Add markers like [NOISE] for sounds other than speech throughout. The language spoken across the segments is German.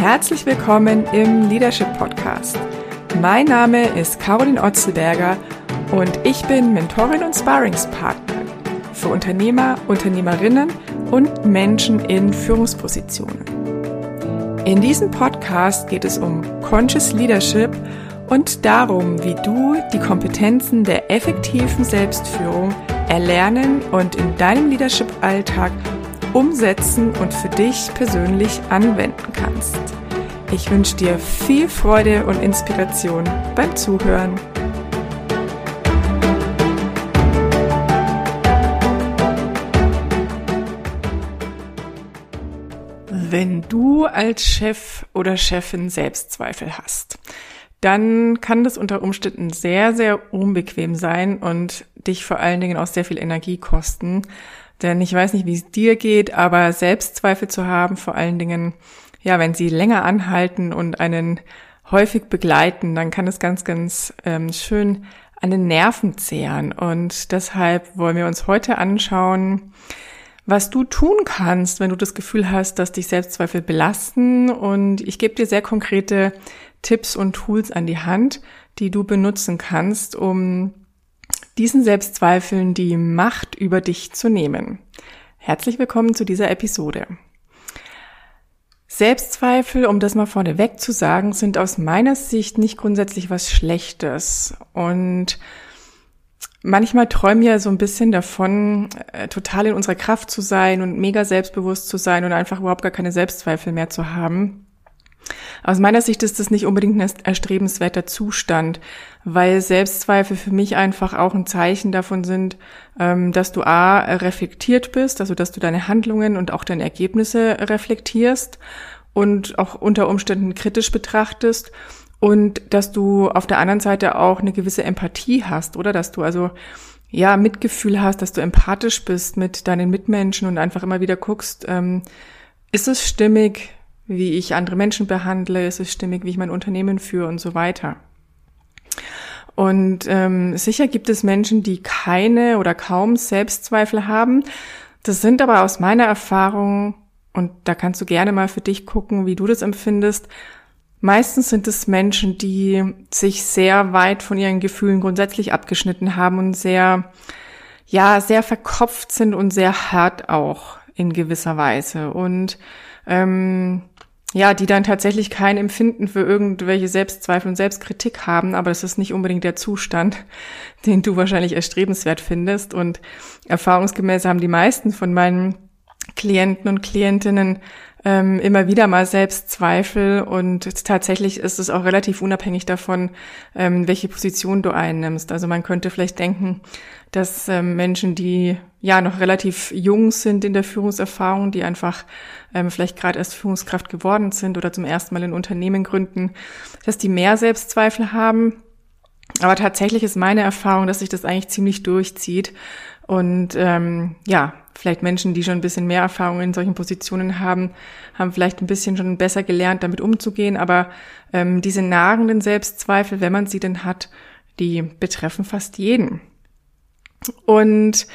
Herzlich willkommen im Leadership Podcast. Mein Name ist Caroline Otzelberger und ich bin Mentorin und Sparringspartner für Unternehmer, Unternehmerinnen und Menschen in Führungspositionen. In diesem Podcast geht es um Conscious Leadership und darum, wie du die Kompetenzen der effektiven Selbstführung erlernen und in deinem Leadership-Alltag umsetzen und für dich persönlich anwenden kannst. Ich wünsche dir viel Freude und Inspiration beim Zuhören. Wenn du als Chef oder Chefin Selbstzweifel hast, dann kann das unter Umständen sehr, sehr unbequem sein und dich vor allen Dingen auch sehr viel Energie kosten. Denn ich weiß nicht, wie es dir geht, aber Selbstzweifel zu haben, vor allen Dingen, ja, wenn sie länger anhalten und einen häufig begleiten, dann kann es ganz, ganz ähm, schön an den Nerven zehren. Und deshalb wollen wir uns heute anschauen, was du tun kannst, wenn du das Gefühl hast, dass dich Selbstzweifel belasten. Und ich gebe dir sehr konkrete Tipps und Tools an die Hand, die du benutzen kannst, um diesen Selbstzweifeln die Macht über dich zu nehmen. Herzlich willkommen zu dieser Episode. Selbstzweifel, um das mal vorneweg zu sagen, sind aus meiner Sicht nicht grundsätzlich was Schlechtes. Und manchmal träumen wir so ein bisschen davon, äh, total in unserer Kraft zu sein und mega selbstbewusst zu sein und einfach überhaupt gar keine Selbstzweifel mehr zu haben. Aus meiner Sicht ist das nicht unbedingt ein erstrebenswerter Zustand, weil Selbstzweifel für mich einfach auch ein Zeichen davon sind, ähm, dass du a reflektiert bist, also dass du deine Handlungen und auch deine Ergebnisse reflektierst und auch unter Umständen kritisch betrachtest und dass du auf der anderen Seite auch eine gewisse Empathie hast, oder? Dass du also ja Mitgefühl hast, dass du empathisch bist mit deinen Mitmenschen und einfach immer wieder guckst, ähm, ist es stimmig, wie ich andere Menschen behandle, ist es stimmig, wie ich mein Unternehmen führe und so weiter. Und ähm, sicher gibt es Menschen, die keine oder kaum Selbstzweifel haben. Das sind aber aus meiner Erfahrung, und da kannst du gerne mal für dich gucken, wie du das empfindest, meistens sind es Menschen, die sich sehr weit von ihren Gefühlen grundsätzlich abgeschnitten haben und sehr, ja, sehr verkopft sind und sehr hart auch in gewisser Weise. Und ähm, ja, die dann tatsächlich kein Empfinden für irgendwelche Selbstzweifel und Selbstkritik haben, aber das ist nicht unbedingt der Zustand, [LAUGHS] den du wahrscheinlich erstrebenswert findest. Und erfahrungsgemäß haben die meisten von meinen Klienten und Klientinnen ähm, immer wieder mal Selbstzweifel und tatsächlich ist es auch relativ unabhängig davon, ähm, welche Position du einnimmst. Also man könnte vielleicht denken, dass ähm, Menschen, die ja noch relativ jung sind in der Führungserfahrung, die einfach ähm, vielleicht gerade erst Führungskraft geworden sind oder zum ersten Mal ein Unternehmen gründen, dass die mehr Selbstzweifel haben. Aber tatsächlich ist meine Erfahrung, dass sich das eigentlich ziemlich durchzieht und ähm, ja, vielleicht Menschen, die schon ein bisschen mehr Erfahrung in solchen Positionen haben, haben vielleicht ein bisschen schon besser gelernt, damit umzugehen. Aber ähm, diese nagenden Selbstzweifel, wenn man sie denn hat, die betreffen fast jeden. Und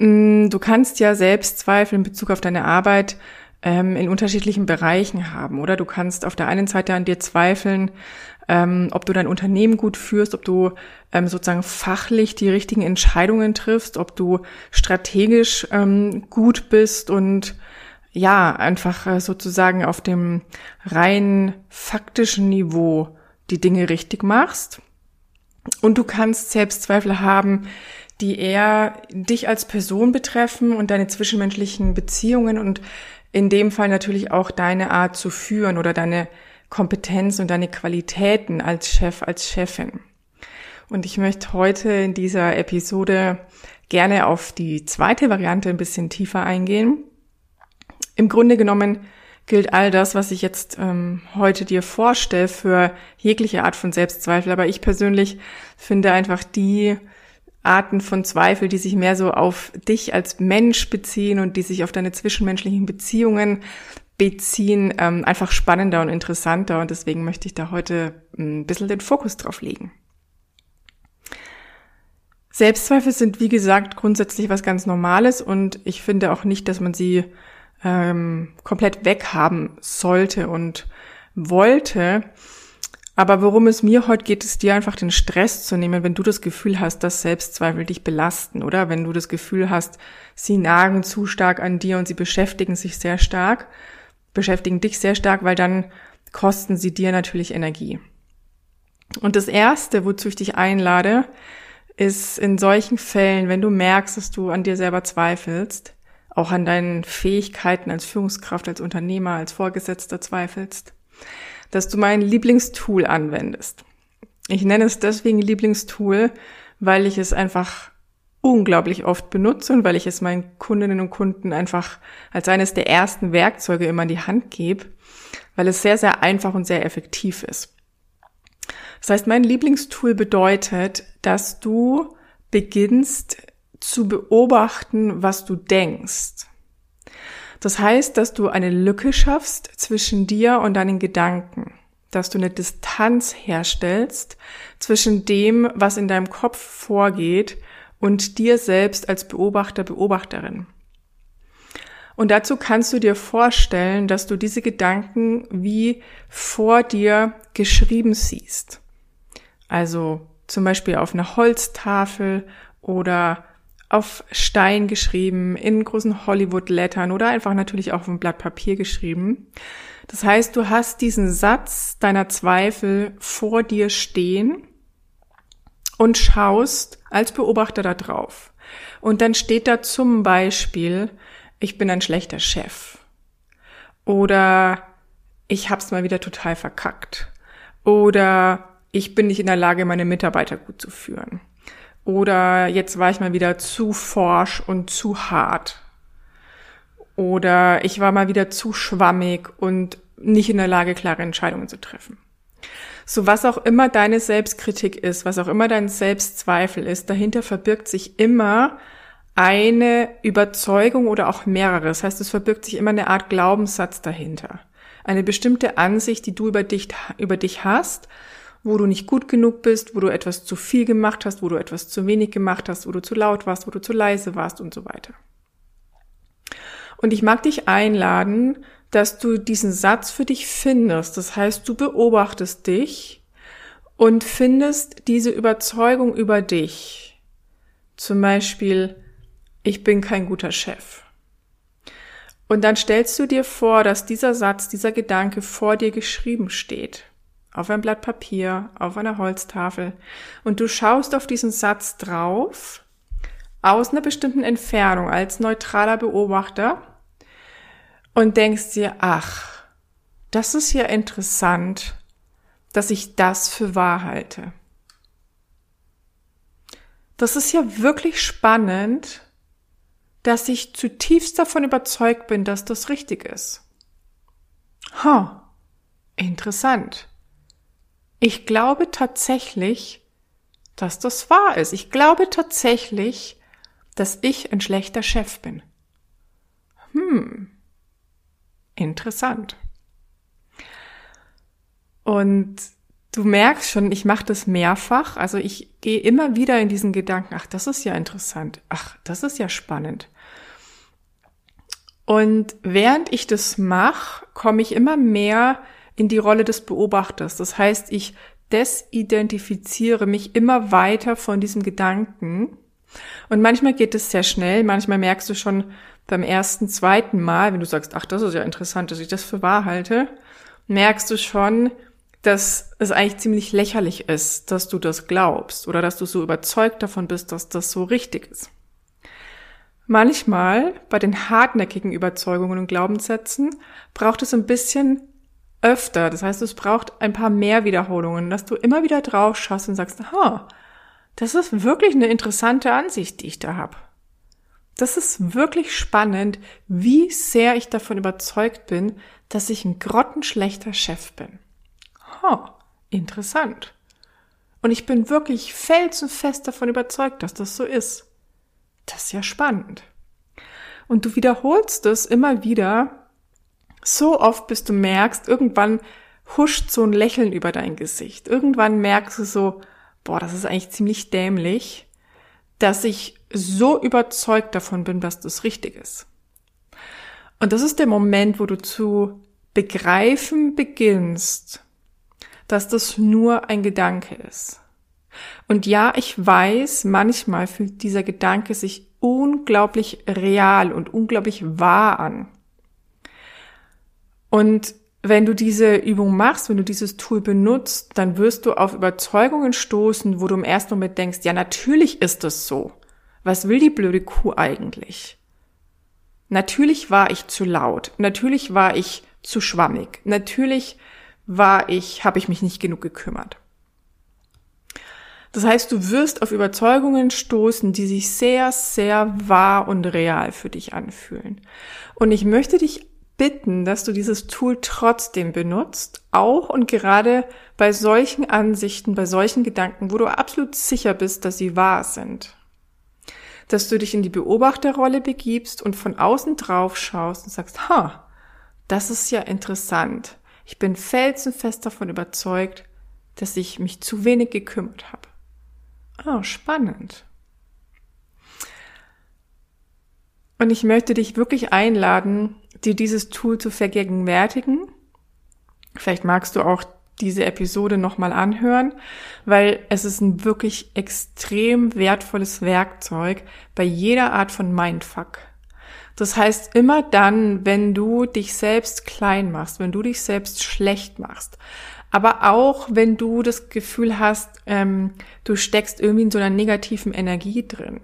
mh, mm, du kannst ja Selbstzweifel in Bezug auf deine Arbeit ähm, in unterschiedlichen Bereichen haben, oder? Du kannst auf der einen Seite an dir zweifeln, ähm, ob du dein Unternehmen gut führst, ob du ähm, sozusagen fachlich die richtigen Entscheidungen triffst, ob du strategisch ähm, gut bist und ja, einfach äh, sozusagen auf dem rein faktischen Niveau die Dinge richtig machst. Und du kannst Selbstzweifel haben, die eher dich als Person betreffen und deine zwischenmenschlichen Beziehungen und in dem Fall natürlich auch deine Art zu führen oder deine Kompetenz und deine Qualitäten als Chef, als Chefin. Und ich möchte heute in dieser Episode gerne auf die zweite Variante ein bisschen tiefer eingehen. Im Grunde genommen gilt all das, was ich jetzt ähm, heute dir vorstelle, für jegliche Art von Selbstzweifel. Aber ich persönlich finde einfach die Arten von Zweifel, die sich mehr so auf dich als Mensch beziehen und die sich auf deine zwischenmenschlichen Beziehungen beziehen, ähm, einfach spannender und interessanter und deswegen möchte ich da heute ein bisschen den Fokus drauf legen. Selbstzweifel sind, wie gesagt, grundsätzlich was ganz Normales und ich finde auch nicht, dass man sie ähm, komplett weghaben sollte und wollte. Aber worum es mir heute geht, ist dir einfach den Stress zu nehmen, wenn du das Gefühl hast, dass Selbstzweifel dich belasten, oder? Wenn du das Gefühl hast, sie nagen zu stark an dir und sie beschäftigen sich sehr stark, beschäftigen dich sehr stark, weil dann kosten sie dir natürlich Energie. Und das erste, wozu ich dich einlade, ist in solchen Fällen, wenn du merkst, dass du an dir selber zweifelst, auch an deinen Fähigkeiten als Führungskraft, als Unternehmer, als Vorgesetzter zweifelst, dass du mein Lieblingstool anwendest. Ich nenne es deswegen Lieblingstool, weil ich es einfach unglaublich oft benutze und weil ich es meinen Kundinnen und Kunden einfach als eines der ersten Werkzeuge immer in die Hand gebe, weil es sehr, sehr einfach und sehr effektiv ist. Das heißt, mein Lieblingstool bedeutet, dass du beginnst zu beobachten, was du denkst. Das heißt, dass du eine Lücke schaffst zwischen dir und deinen Gedanken, dass du eine Distanz herstellst zwischen dem, was in deinem Kopf vorgeht und dir selbst als Beobachter, Beobachterin. Und dazu kannst du dir vorstellen, dass du diese Gedanken wie vor dir geschrieben siehst. Also zum Beispiel auf einer Holztafel oder auf Stein geschrieben, in großen Hollywood-Lettern oder einfach natürlich auch auf ein Blatt Papier geschrieben. Das heißt, du hast diesen Satz deiner Zweifel vor dir stehen und schaust als Beobachter da drauf. Und dann steht da zum Beispiel, ich bin ein schlechter Chef. Oder ich hab's mal wieder total verkackt. Oder ich bin nicht in der Lage, meine Mitarbeiter gut zu führen. Oder jetzt war ich mal wieder zu forsch und zu hart. Oder ich war mal wieder zu schwammig und nicht in der Lage, klare Entscheidungen zu treffen. So was auch immer deine Selbstkritik ist, was auch immer dein Selbstzweifel ist, dahinter verbirgt sich immer eine Überzeugung oder auch mehrere. Das heißt, es verbirgt sich immer eine Art Glaubenssatz dahinter. Eine bestimmte Ansicht, die du über dich, über dich hast wo du nicht gut genug bist, wo du etwas zu viel gemacht hast, wo du etwas zu wenig gemacht hast, wo du zu laut warst, wo du zu leise warst und so weiter. Und ich mag dich einladen, dass du diesen Satz für dich findest. Das heißt, du beobachtest dich und findest diese Überzeugung über dich. Zum Beispiel, ich bin kein guter Chef. Und dann stellst du dir vor, dass dieser Satz, dieser Gedanke vor dir geschrieben steht auf ein Blatt Papier, auf einer Holztafel und du schaust auf diesen Satz drauf aus einer bestimmten Entfernung als neutraler Beobachter und denkst dir, ach, das ist ja interessant, dass ich das für wahr halte. Das ist ja wirklich spannend, dass ich zutiefst davon überzeugt bin, dass das richtig ist. Ha, huh, interessant. Ich glaube tatsächlich, dass das wahr ist. Ich glaube tatsächlich, dass ich ein schlechter Chef bin. Hm, interessant. Und du merkst schon, ich mache das mehrfach. Also ich gehe immer wieder in diesen Gedanken, ach, das ist ja interessant, ach, das ist ja spannend. Und während ich das mache, komme ich immer mehr in die Rolle des Beobachters. Das heißt, ich desidentifiziere mich immer weiter von diesem Gedanken. Und manchmal geht es sehr schnell, manchmal merkst du schon beim ersten, zweiten Mal, wenn du sagst, ach, das ist ja interessant, dass ich das für wahr halte, merkst du schon, dass es eigentlich ziemlich lächerlich ist, dass du das glaubst oder dass du so überzeugt davon bist, dass das so richtig ist. Manchmal bei den hartnäckigen Überzeugungen und Glaubenssätzen braucht es ein bisschen öfter. Das heißt, es braucht ein paar mehr Wiederholungen, dass du immer wieder drauf schaust und sagst, aha, das ist wirklich eine interessante Ansicht, die ich da habe. Das ist wirklich spannend, wie sehr ich davon überzeugt bin, dass ich ein grottenschlechter Chef bin. Ha, interessant. Und ich bin wirklich felsenfest davon überzeugt, dass das so ist. Das ist ja spannend. Und du wiederholst es immer wieder, so oft, bis du merkst, irgendwann huscht so ein Lächeln über dein Gesicht. Irgendwann merkst du so, boah, das ist eigentlich ziemlich dämlich, dass ich so überzeugt davon bin, dass das richtig ist. Und das ist der Moment, wo du zu begreifen beginnst, dass das nur ein Gedanke ist. Und ja, ich weiß, manchmal fühlt dieser Gedanke sich unglaublich real und unglaublich wahr an. Und wenn du diese Übung machst, wenn du dieses Tool benutzt, dann wirst du auf Überzeugungen stoßen, wo du im ersten Moment denkst, ja, natürlich ist es so. Was will die blöde Kuh eigentlich? Natürlich war ich zu laut. Natürlich war ich zu schwammig. Natürlich war ich, habe ich mich nicht genug gekümmert. Das heißt, du wirst auf Überzeugungen stoßen, die sich sehr, sehr wahr und real für dich anfühlen. Und ich möchte dich bitten, dass du dieses Tool trotzdem benutzt, auch und gerade bei solchen Ansichten, bei solchen Gedanken, wo du absolut sicher bist, dass sie wahr sind. Dass du dich in die Beobachterrolle begibst und von außen drauf schaust und sagst, ha, das ist ja interessant. Ich bin felsenfest davon überzeugt, dass ich mich zu wenig gekümmert habe. Oh, spannend. Und ich möchte dich wirklich einladen, dir dieses Tool zu vergegenwärtigen. Vielleicht magst du auch diese Episode nochmal anhören, weil es ist ein wirklich extrem wertvolles Werkzeug bei jeder Art von Mindfuck. Das heißt, immer dann, wenn du dich selbst klein machst, wenn du dich selbst schlecht machst, aber auch wenn du das Gefühl hast, ähm, du steckst irgendwie in so einer negativen Energie drin,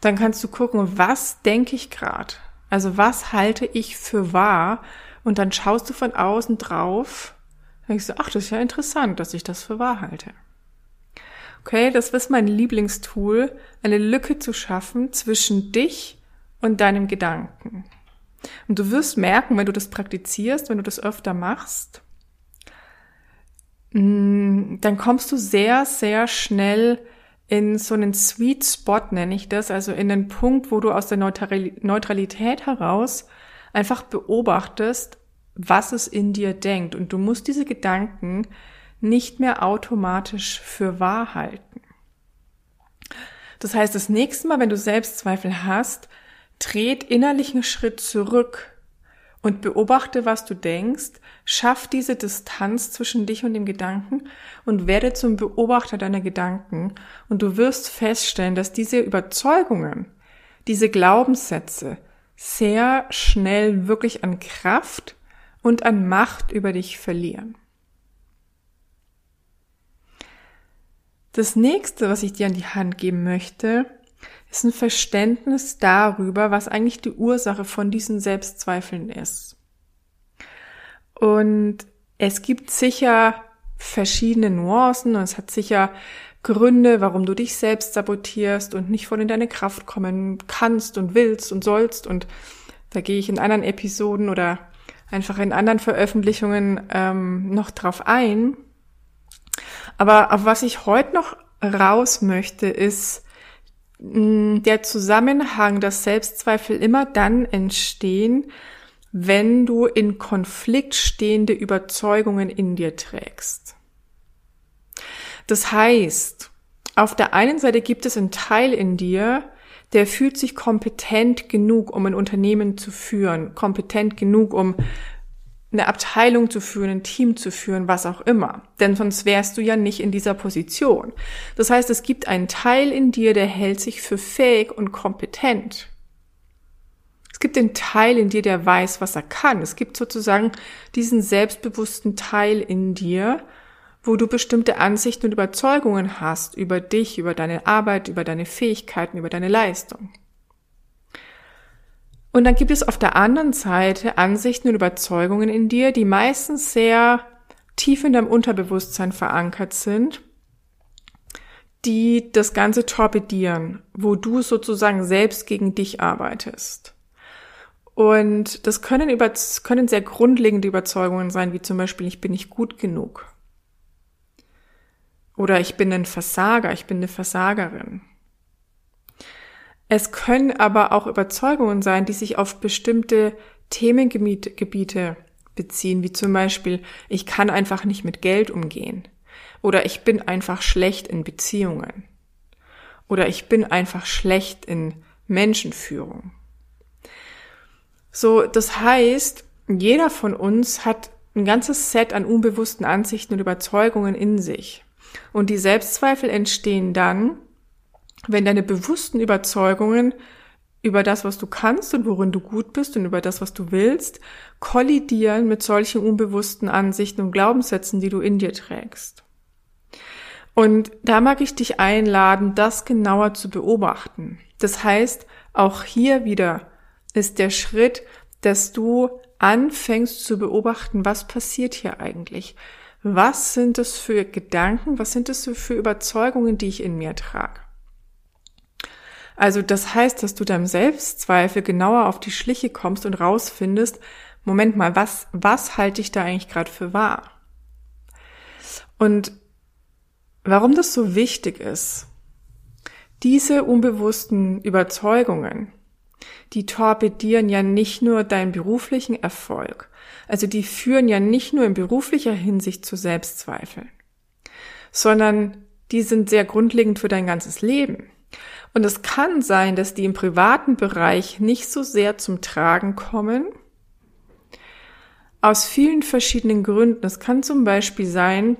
dann kannst du gucken, was denke ich gerade? Also was halte ich für wahr? Und dann schaust du von außen drauf, denkst du, ach, das ist ja interessant, dass ich das für wahr halte. Okay, das ist mein Lieblingstool, eine Lücke zu schaffen zwischen dich und deinem Gedanken. Und du wirst merken, wenn du das praktizierst, wenn du das öfter machst, mm, dann kommst du sehr, sehr schnell in so einen Sweet Spot, nenne ich das, also in den Punkt, wo du aus der Neutralität heraus einfach beobachtest, was es in dir denkt. Und du musst diese Gedanken nicht mehr automatisch für wahr halten. Das heißt, das nächste Mal, wenn du Selbstzweifel hast, tret innerlich einen Schritt zurück und beobachte, was du denkst, schaff diese Distanz zwischen dich und dem Gedanken und werde zum Beobachter deiner Gedanken und du wirst feststellen, dass diese Überzeugungen, diese Glaubenssätze sehr schnell wirklich an Kraft und an Macht über dich verlieren. Das nächste, was ich dir an die Hand geben möchte, ist ein Verständnis darüber, was eigentlich die Ursache von diesen Selbstzweifeln ist. Und es gibt sicher verschiedene Nuancen und es hat sicher Gründe, warum du dich selbst sabotierst und nicht voll in deine Kraft kommen kannst und willst und sollst. Und da gehe ich in anderen Episoden oder einfach in anderen Veröffentlichungen ähm, noch drauf ein. Aber auf was ich heute noch raus möchte, ist, Mm, der Zusammenhang, dass Selbstzweifel immer dann entstehen, wenn du in Konflikt stehende Überzeugungen in dir trägst. Das heißt, auf der einen Seite gibt es einen Teil in dir, der fühlt sich kompetent genug, um ein Unternehmen zu führen, kompetent genug, um eine Abteilung zu führen, ein Team zu führen, was auch immer. Denn sonst wärst du ja nicht in dieser Position. Das heißt, es gibt einen Teil in dir, der hält sich für fähig und kompetent. Es gibt den Teil in dir, der weiß, was er kann. Es gibt sozusagen diesen selbstbewussten Teil in dir, wo du bestimmte Ansichten und Überzeugungen hast über dich, über deine Arbeit, über deine Fähigkeiten, über deine Leistung. Und dann gibt es auf der anderen Seite Ansichten und Überzeugungen in dir, die meistens sehr tief in deinem Unterbewusstsein verankert sind, die das Ganze torpedieren, wo du sozusagen selbst gegen dich arbeitest. Und das können, über, können sehr grundlegende Überzeugungen sein, wie zum Beispiel, ich bin nicht gut genug. Oder ich bin ein Versager, ich bin eine Versagerin. Es können aber auch Überzeugungen sein, die sich auf bestimmte Themengebiete beziehen, wie zum Beispiel, ich kann einfach nicht mit Geld umgehen. Oder ich bin einfach schlecht in Beziehungen. Oder ich bin einfach schlecht in Menschenführung. So, das heißt, jeder von uns hat ein ganzes Set an unbewussten Ansichten und Überzeugungen in sich. Und die Selbstzweifel entstehen dann, wenn deine bewussten Überzeugungen über das, was du kannst und worin du gut bist und über das, was du willst, kollidieren mit solchen unbewussten Ansichten und Glaubenssätzen, die du in dir trägst. Und da mag ich dich einladen, das genauer zu beobachten. Das heißt, auch hier wieder ist der Schritt, dass du anfängst zu beobachten, was passiert hier eigentlich? Was sind es für Gedanken? Was sind es für Überzeugungen, die ich in mir trage? Also das heißt, dass du deinem Selbstzweifel genauer auf die Schliche kommst und rausfindest, Moment mal, was, was halte ich da eigentlich gerade für wahr? Und warum das so wichtig ist, diese unbewussten Überzeugungen, die torpedieren ja nicht nur deinen beruflichen Erfolg, also die führen ja nicht nur in beruflicher Hinsicht zu Selbstzweifeln, sondern die sind sehr grundlegend für dein ganzes Leben. Und es kann sein, dass die im privaten Bereich nicht so sehr zum Tragen kommen, aus vielen verschiedenen Gründen. Es kann zum Beispiel sein,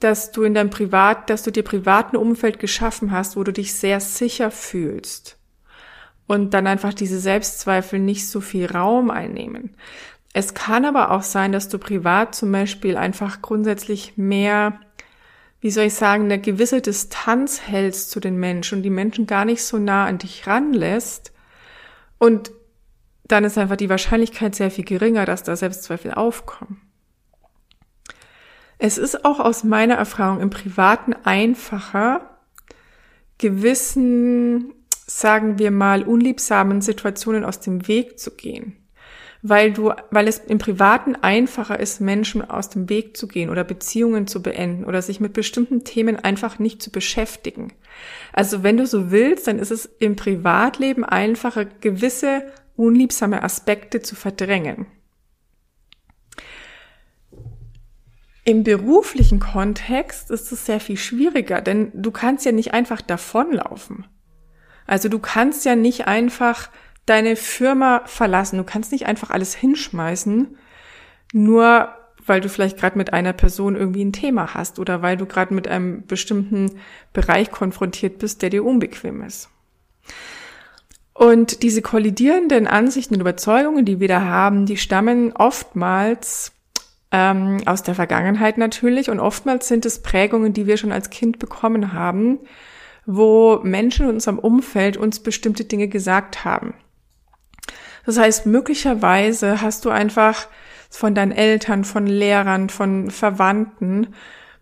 dass du in deinem Privat, dass du dir privaten Umfeld geschaffen hast, wo du dich sehr sicher fühlst und dann einfach diese Selbstzweifel nicht so viel Raum einnehmen. Es kann aber auch sein, dass du privat zum Beispiel einfach grundsätzlich mehr, wie soll ich sagen, eine gewisse Distanz hältst zu den Menschen und die Menschen gar nicht so nah an dich ranlässt. Und dann ist einfach die Wahrscheinlichkeit sehr viel geringer, dass da Selbstzweifel aufkommen. Es ist auch aus meiner Erfahrung im Privaten einfacher, gewissen sagen wir mal, unliebsamen Situationen aus dem Weg zu gehen. Weil du, weil es im Privaten einfacher ist, Menschen aus dem Weg zu gehen oder Beziehungen zu beenden oder sich mit bestimmten Themen einfach nicht zu beschäftigen. Also wenn du so willst, dann ist es im Privatleben einfacher, gewisse unliebsame Aspekte zu verdrängen. Im beruflichen Kontext ist es sehr viel schwieriger, denn du kannst ja nicht einfach davonlaufen. Also du kannst ja nicht einfach deine Firma verlassen. Du kannst nicht einfach alles hinschmeißen, nur weil du vielleicht gerade mit einer Person irgendwie ein Thema hast oder weil du gerade mit einem bestimmten Bereich konfrontiert bist, der dir unbequem ist. Und diese kollidierenden Ansichten und Überzeugungen, die wir da haben, die stammen oftmals ähm, aus der Vergangenheit natürlich und oftmals sind es Prägungen, die wir schon als Kind bekommen haben, wo Menschen in unserem Umfeld uns bestimmte Dinge gesagt haben. Das heißt, möglicherweise hast du einfach von deinen Eltern, von Lehrern, von Verwandten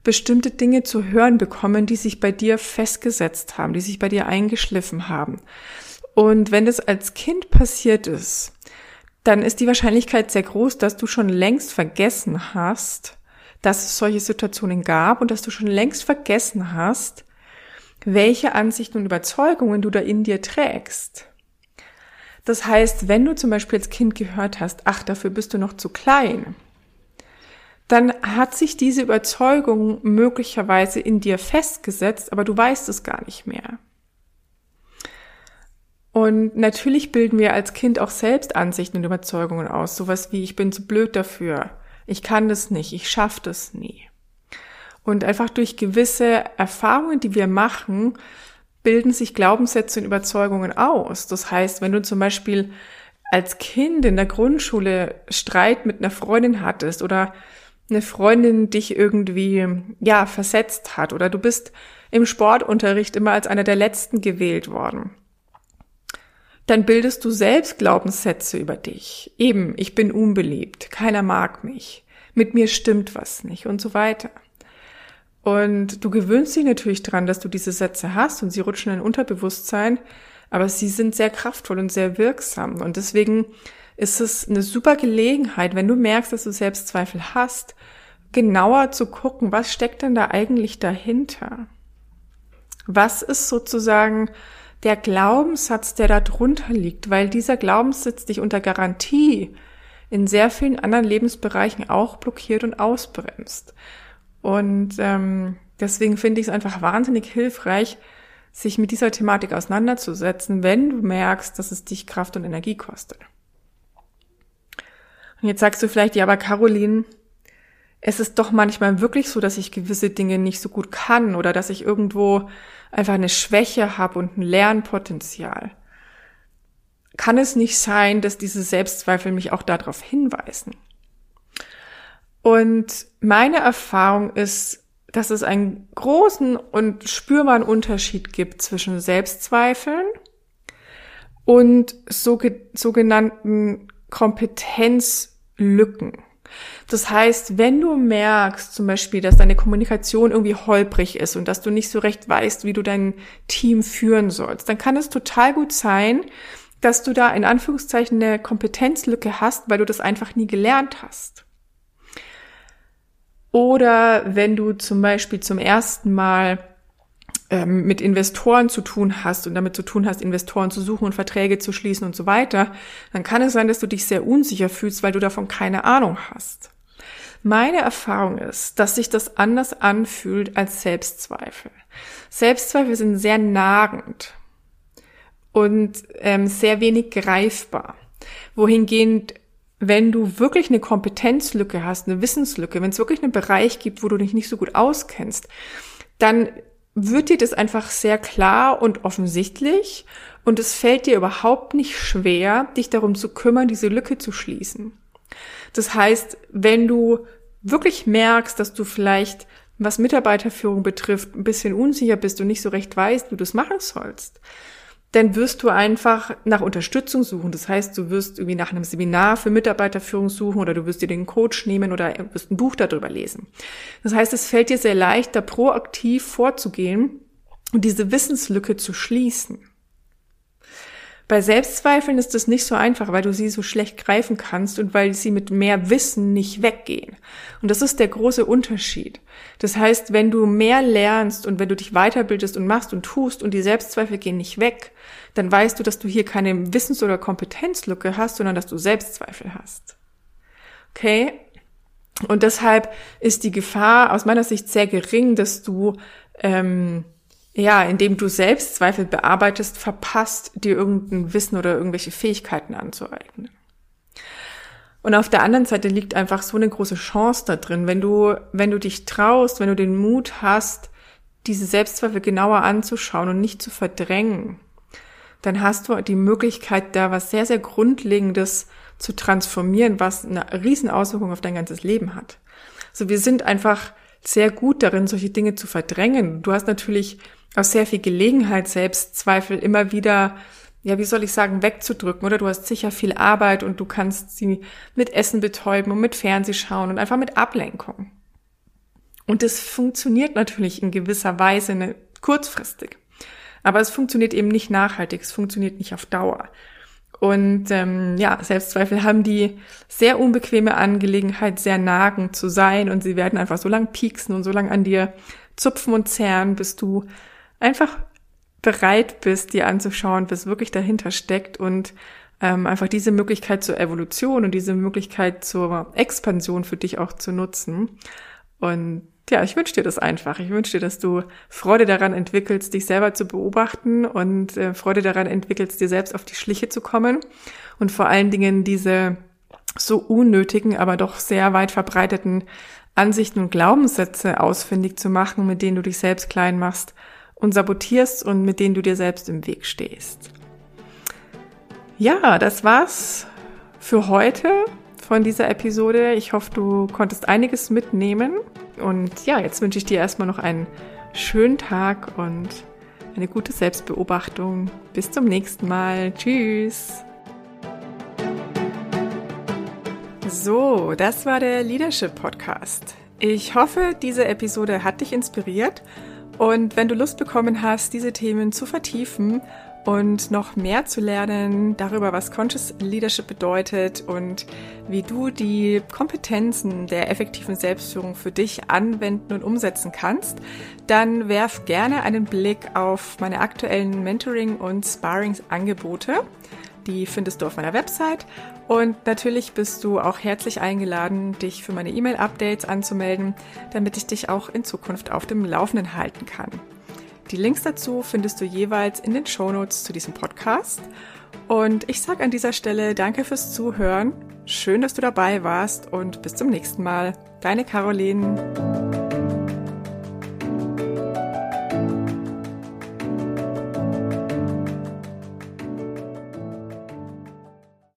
bestimmte Dinge zu hören bekommen, die sich bei dir festgesetzt haben, die sich bei dir eingeschliffen haben. Und wenn das als Kind passiert ist, dann ist die Wahrscheinlichkeit sehr groß, dass du schon längst vergessen hast, dass es solche Situationen gab und dass du schon längst vergessen hast, welche Ansichten und Überzeugungen du da in dir trägst. Das heißt, wenn du zum Beispiel als Kind gehört hast, ach, dafür bist du noch zu klein, dann hat sich diese Überzeugung möglicherweise in dir festgesetzt, aber du weißt es gar nicht mehr. Und natürlich bilden wir als Kind auch selbst Ansichten und Überzeugungen aus, sowas wie ich bin zu blöd dafür, ich kann das nicht, ich schaff das nie. Und einfach durch gewisse Erfahrungen, die wir machen, bilden sich Glaubenssätze und Überzeugungen aus. Das heißt, wenn du zum Beispiel als Kind in der Grundschule Streit mit einer Freundin hattest oder eine Freundin dich irgendwie, ja, versetzt hat oder du bist im Sportunterricht immer als einer der Letzten gewählt worden, dann bildest du selbst Glaubenssätze über dich. Eben, ich bin unbeliebt, keiner mag mich, mit mir stimmt was nicht und so weiter. Und du gewöhnst dich natürlich dran, dass du diese Sätze hast und sie rutschen in Unterbewusstsein, aber sie sind sehr kraftvoll und sehr wirksam. Und deswegen ist es eine super Gelegenheit, wenn du merkst, dass du Selbstzweifel hast, genauer zu gucken, was steckt denn da eigentlich dahinter? Was ist sozusagen der Glaubenssatz, der da drunter liegt? Weil dieser Glaubenssatz dich unter Garantie in sehr vielen anderen Lebensbereichen auch blockiert und ausbremst. Und ähm, deswegen finde ich es einfach wahnsinnig hilfreich, sich mit dieser Thematik auseinanderzusetzen, wenn du merkst, dass es dich Kraft und Energie kostet. Und jetzt sagst du vielleicht, ja, aber Caroline, es ist doch manchmal wirklich so, dass ich gewisse Dinge nicht so gut kann oder dass ich irgendwo einfach eine Schwäche habe und ein Lernpotenzial. Kann es nicht sein, dass diese Selbstzweifel mich auch darauf hinweisen? Und meine Erfahrung ist, dass es einen großen und spürbaren Unterschied gibt zwischen Selbstzweifeln und sogenannten Kompetenzlücken. Das heißt, wenn du merkst zum Beispiel, dass deine Kommunikation irgendwie holprig ist und dass du nicht so recht weißt, wie du dein Team führen sollst, dann kann es total gut sein, dass du da in Anführungszeichen eine Kompetenzlücke hast, weil du das einfach nie gelernt hast. Oder wenn du zum Beispiel zum ersten Mal ähm, mit Investoren zu tun hast und damit zu tun hast, Investoren zu suchen und Verträge zu schließen und so weiter, dann kann es sein, dass du dich sehr unsicher fühlst, weil du davon keine Ahnung hast. Meine Erfahrung ist, dass sich das anders anfühlt als Selbstzweifel. Selbstzweifel sind sehr nagend und ähm, sehr wenig greifbar. Wohingehend, wenn du wirklich eine Kompetenzlücke hast, eine Wissenslücke, wenn es wirklich einen Bereich gibt, wo du dich nicht so gut auskennst, dann wird dir das einfach sehr klar und offensichtlich und es fällt dir überhaupt nicht schwer, dich darum zu kümmern, diese Lücke zu schließen. Das heißt, wenn du wirklich merkst, dass du vielleicht, was Mitarbeiterführung betrifft, ein bisschen unsicher bist und nicht so recht weißt, wie du das machen sollst, dann wirst du einfach nach Unterstützung suchen. Das heißt, du wirst irgendwie nach einem Seminar für Mitarbeiterführung suchen oder du wirst dir den Coach nehmen oder wirst ein Buch darüber lesen. Das heißt, es fällt dir sehr leicht, da proaktiv vorzugehen und diese Wissenslücke zu schließen. Bei Selbstzweifeln ist das nicht so einfach, weil du sie so schlecht greifen kannst und weil sie mit mehr Wissen nicht weggehen. Und das ist der große Unterschied. Das heißt, wenn du mehr lernst und wenn du dich weiterbildest und machst und tust und die Selbstzweifel gehen nicht weg, dann weißt du, dass du hier keine Wissens- oder Kompetenzlücke hast, sondern dass du Selbstzweifel hast. Okay? Und deshalb ist die Gefahr aus meiner Sicht sehr gering, dass du ähm, ja, indem du Selbstzweifel bearbeitest, verpasst, dir irgendein Wissen oder irgendwelche Fähigkeiten anzueignen. Und auf der anderen Seite liegt einfach so eine große Chance da drin, wenn du, wenn du dich traust, wenn du den Mut hast, diese Selbstzweifel genauer anzuschauen und nicht zu verdrängen, dann hast du die Möglichkeit, da was sehr, sehr Grundlegendes zu transformieren, was eine riesen Auswirkung auf dein ganzes Leben hat. Also wir sind einfach sehr gut darin, solche Dinge zu verdrängen. Du hast natürlich aus sehr viel Gelegenheit, Selbstzweifel immer wieder, ja, wie soll ich sagen, wegzudrücken, oder? Du hast sicher viel Arbeit und du kannst sie mit Essen betäuben und mit Fernsehschauen und einfach mit Ablenkung. Und das funktioniert natürlich in gewisser Weise ne, kurzfristig. Aber es funktioniert eben nicht nachhaltig, es funktioniert nicht auf Dauer. Und ähm, ja, Selbstzweifel haben die sehr unbequeme Angelegenheit, sehr nagend zu sein und sie werden einfach so lang pieksen und so lang an dir zupfen und zerren, bis du einfach bereit bist, dir anzuschauen, was wirklich dahinter steckt und ähm, einfach diese Möglichkeit zur Evolution und diese Möglichkeit zur Expansion für dich auch zu nutzen. Und ja, ich wünsche dir das einfach. Ich wünsche dir, dass du Freude daran entwickelst, dich selber zu beobachten und äh, Freude daran entwickelst, dir selbst auf die Schliche zu kommen und vor allen Dingen diese so unnötigen, aber doch sehr weit verbreiteten Ansichten und Glaubenssätze ausfindig zu machen, mit denen du dich selbst klein machst und sabotierst und mit denen du dir selbst im Weg stehst. Ja, das war's für heute von dieser Episode. Ich hoffe, du konntest einiges mitnehmen. Und ja, jetzt wünsche ich dir erstmal noch einen schönen Tag und eine gute Selbstbeobachtung. Bis zum nächsten Mal. Tschüss. So, das war der Leadership Podcast. Ich hoffe, diese Episode hat dich inspiriert und wenn du Lust bekommen hast, diese Themen zu vertiefen und noch mehr zu lernen darüber, was Conscious Leadership bedeutet und wie du die Kompetenzen der effektiven Selbstführung für dich anwenden und umsetzen kannst, dann werf gerne einen Blick auf meine aktuellen Mentoring- und Sparringsangebote. Die findest du auf meiner Website. Und natürlich bist du auch herzlich eingeladen, dich für meine E-Mail-Updates anzumelden, damit ich dich auch in Zukunft auf dem Laufenden halten kann. Die Links dazu findest du jeweils in den Shownotes zu diesem Podcast. Und ich sage an dieser Stelle danke fürs Zuhören. Schön, dass du dabei warst und bis zum nächsten Mal. Deine Caroline.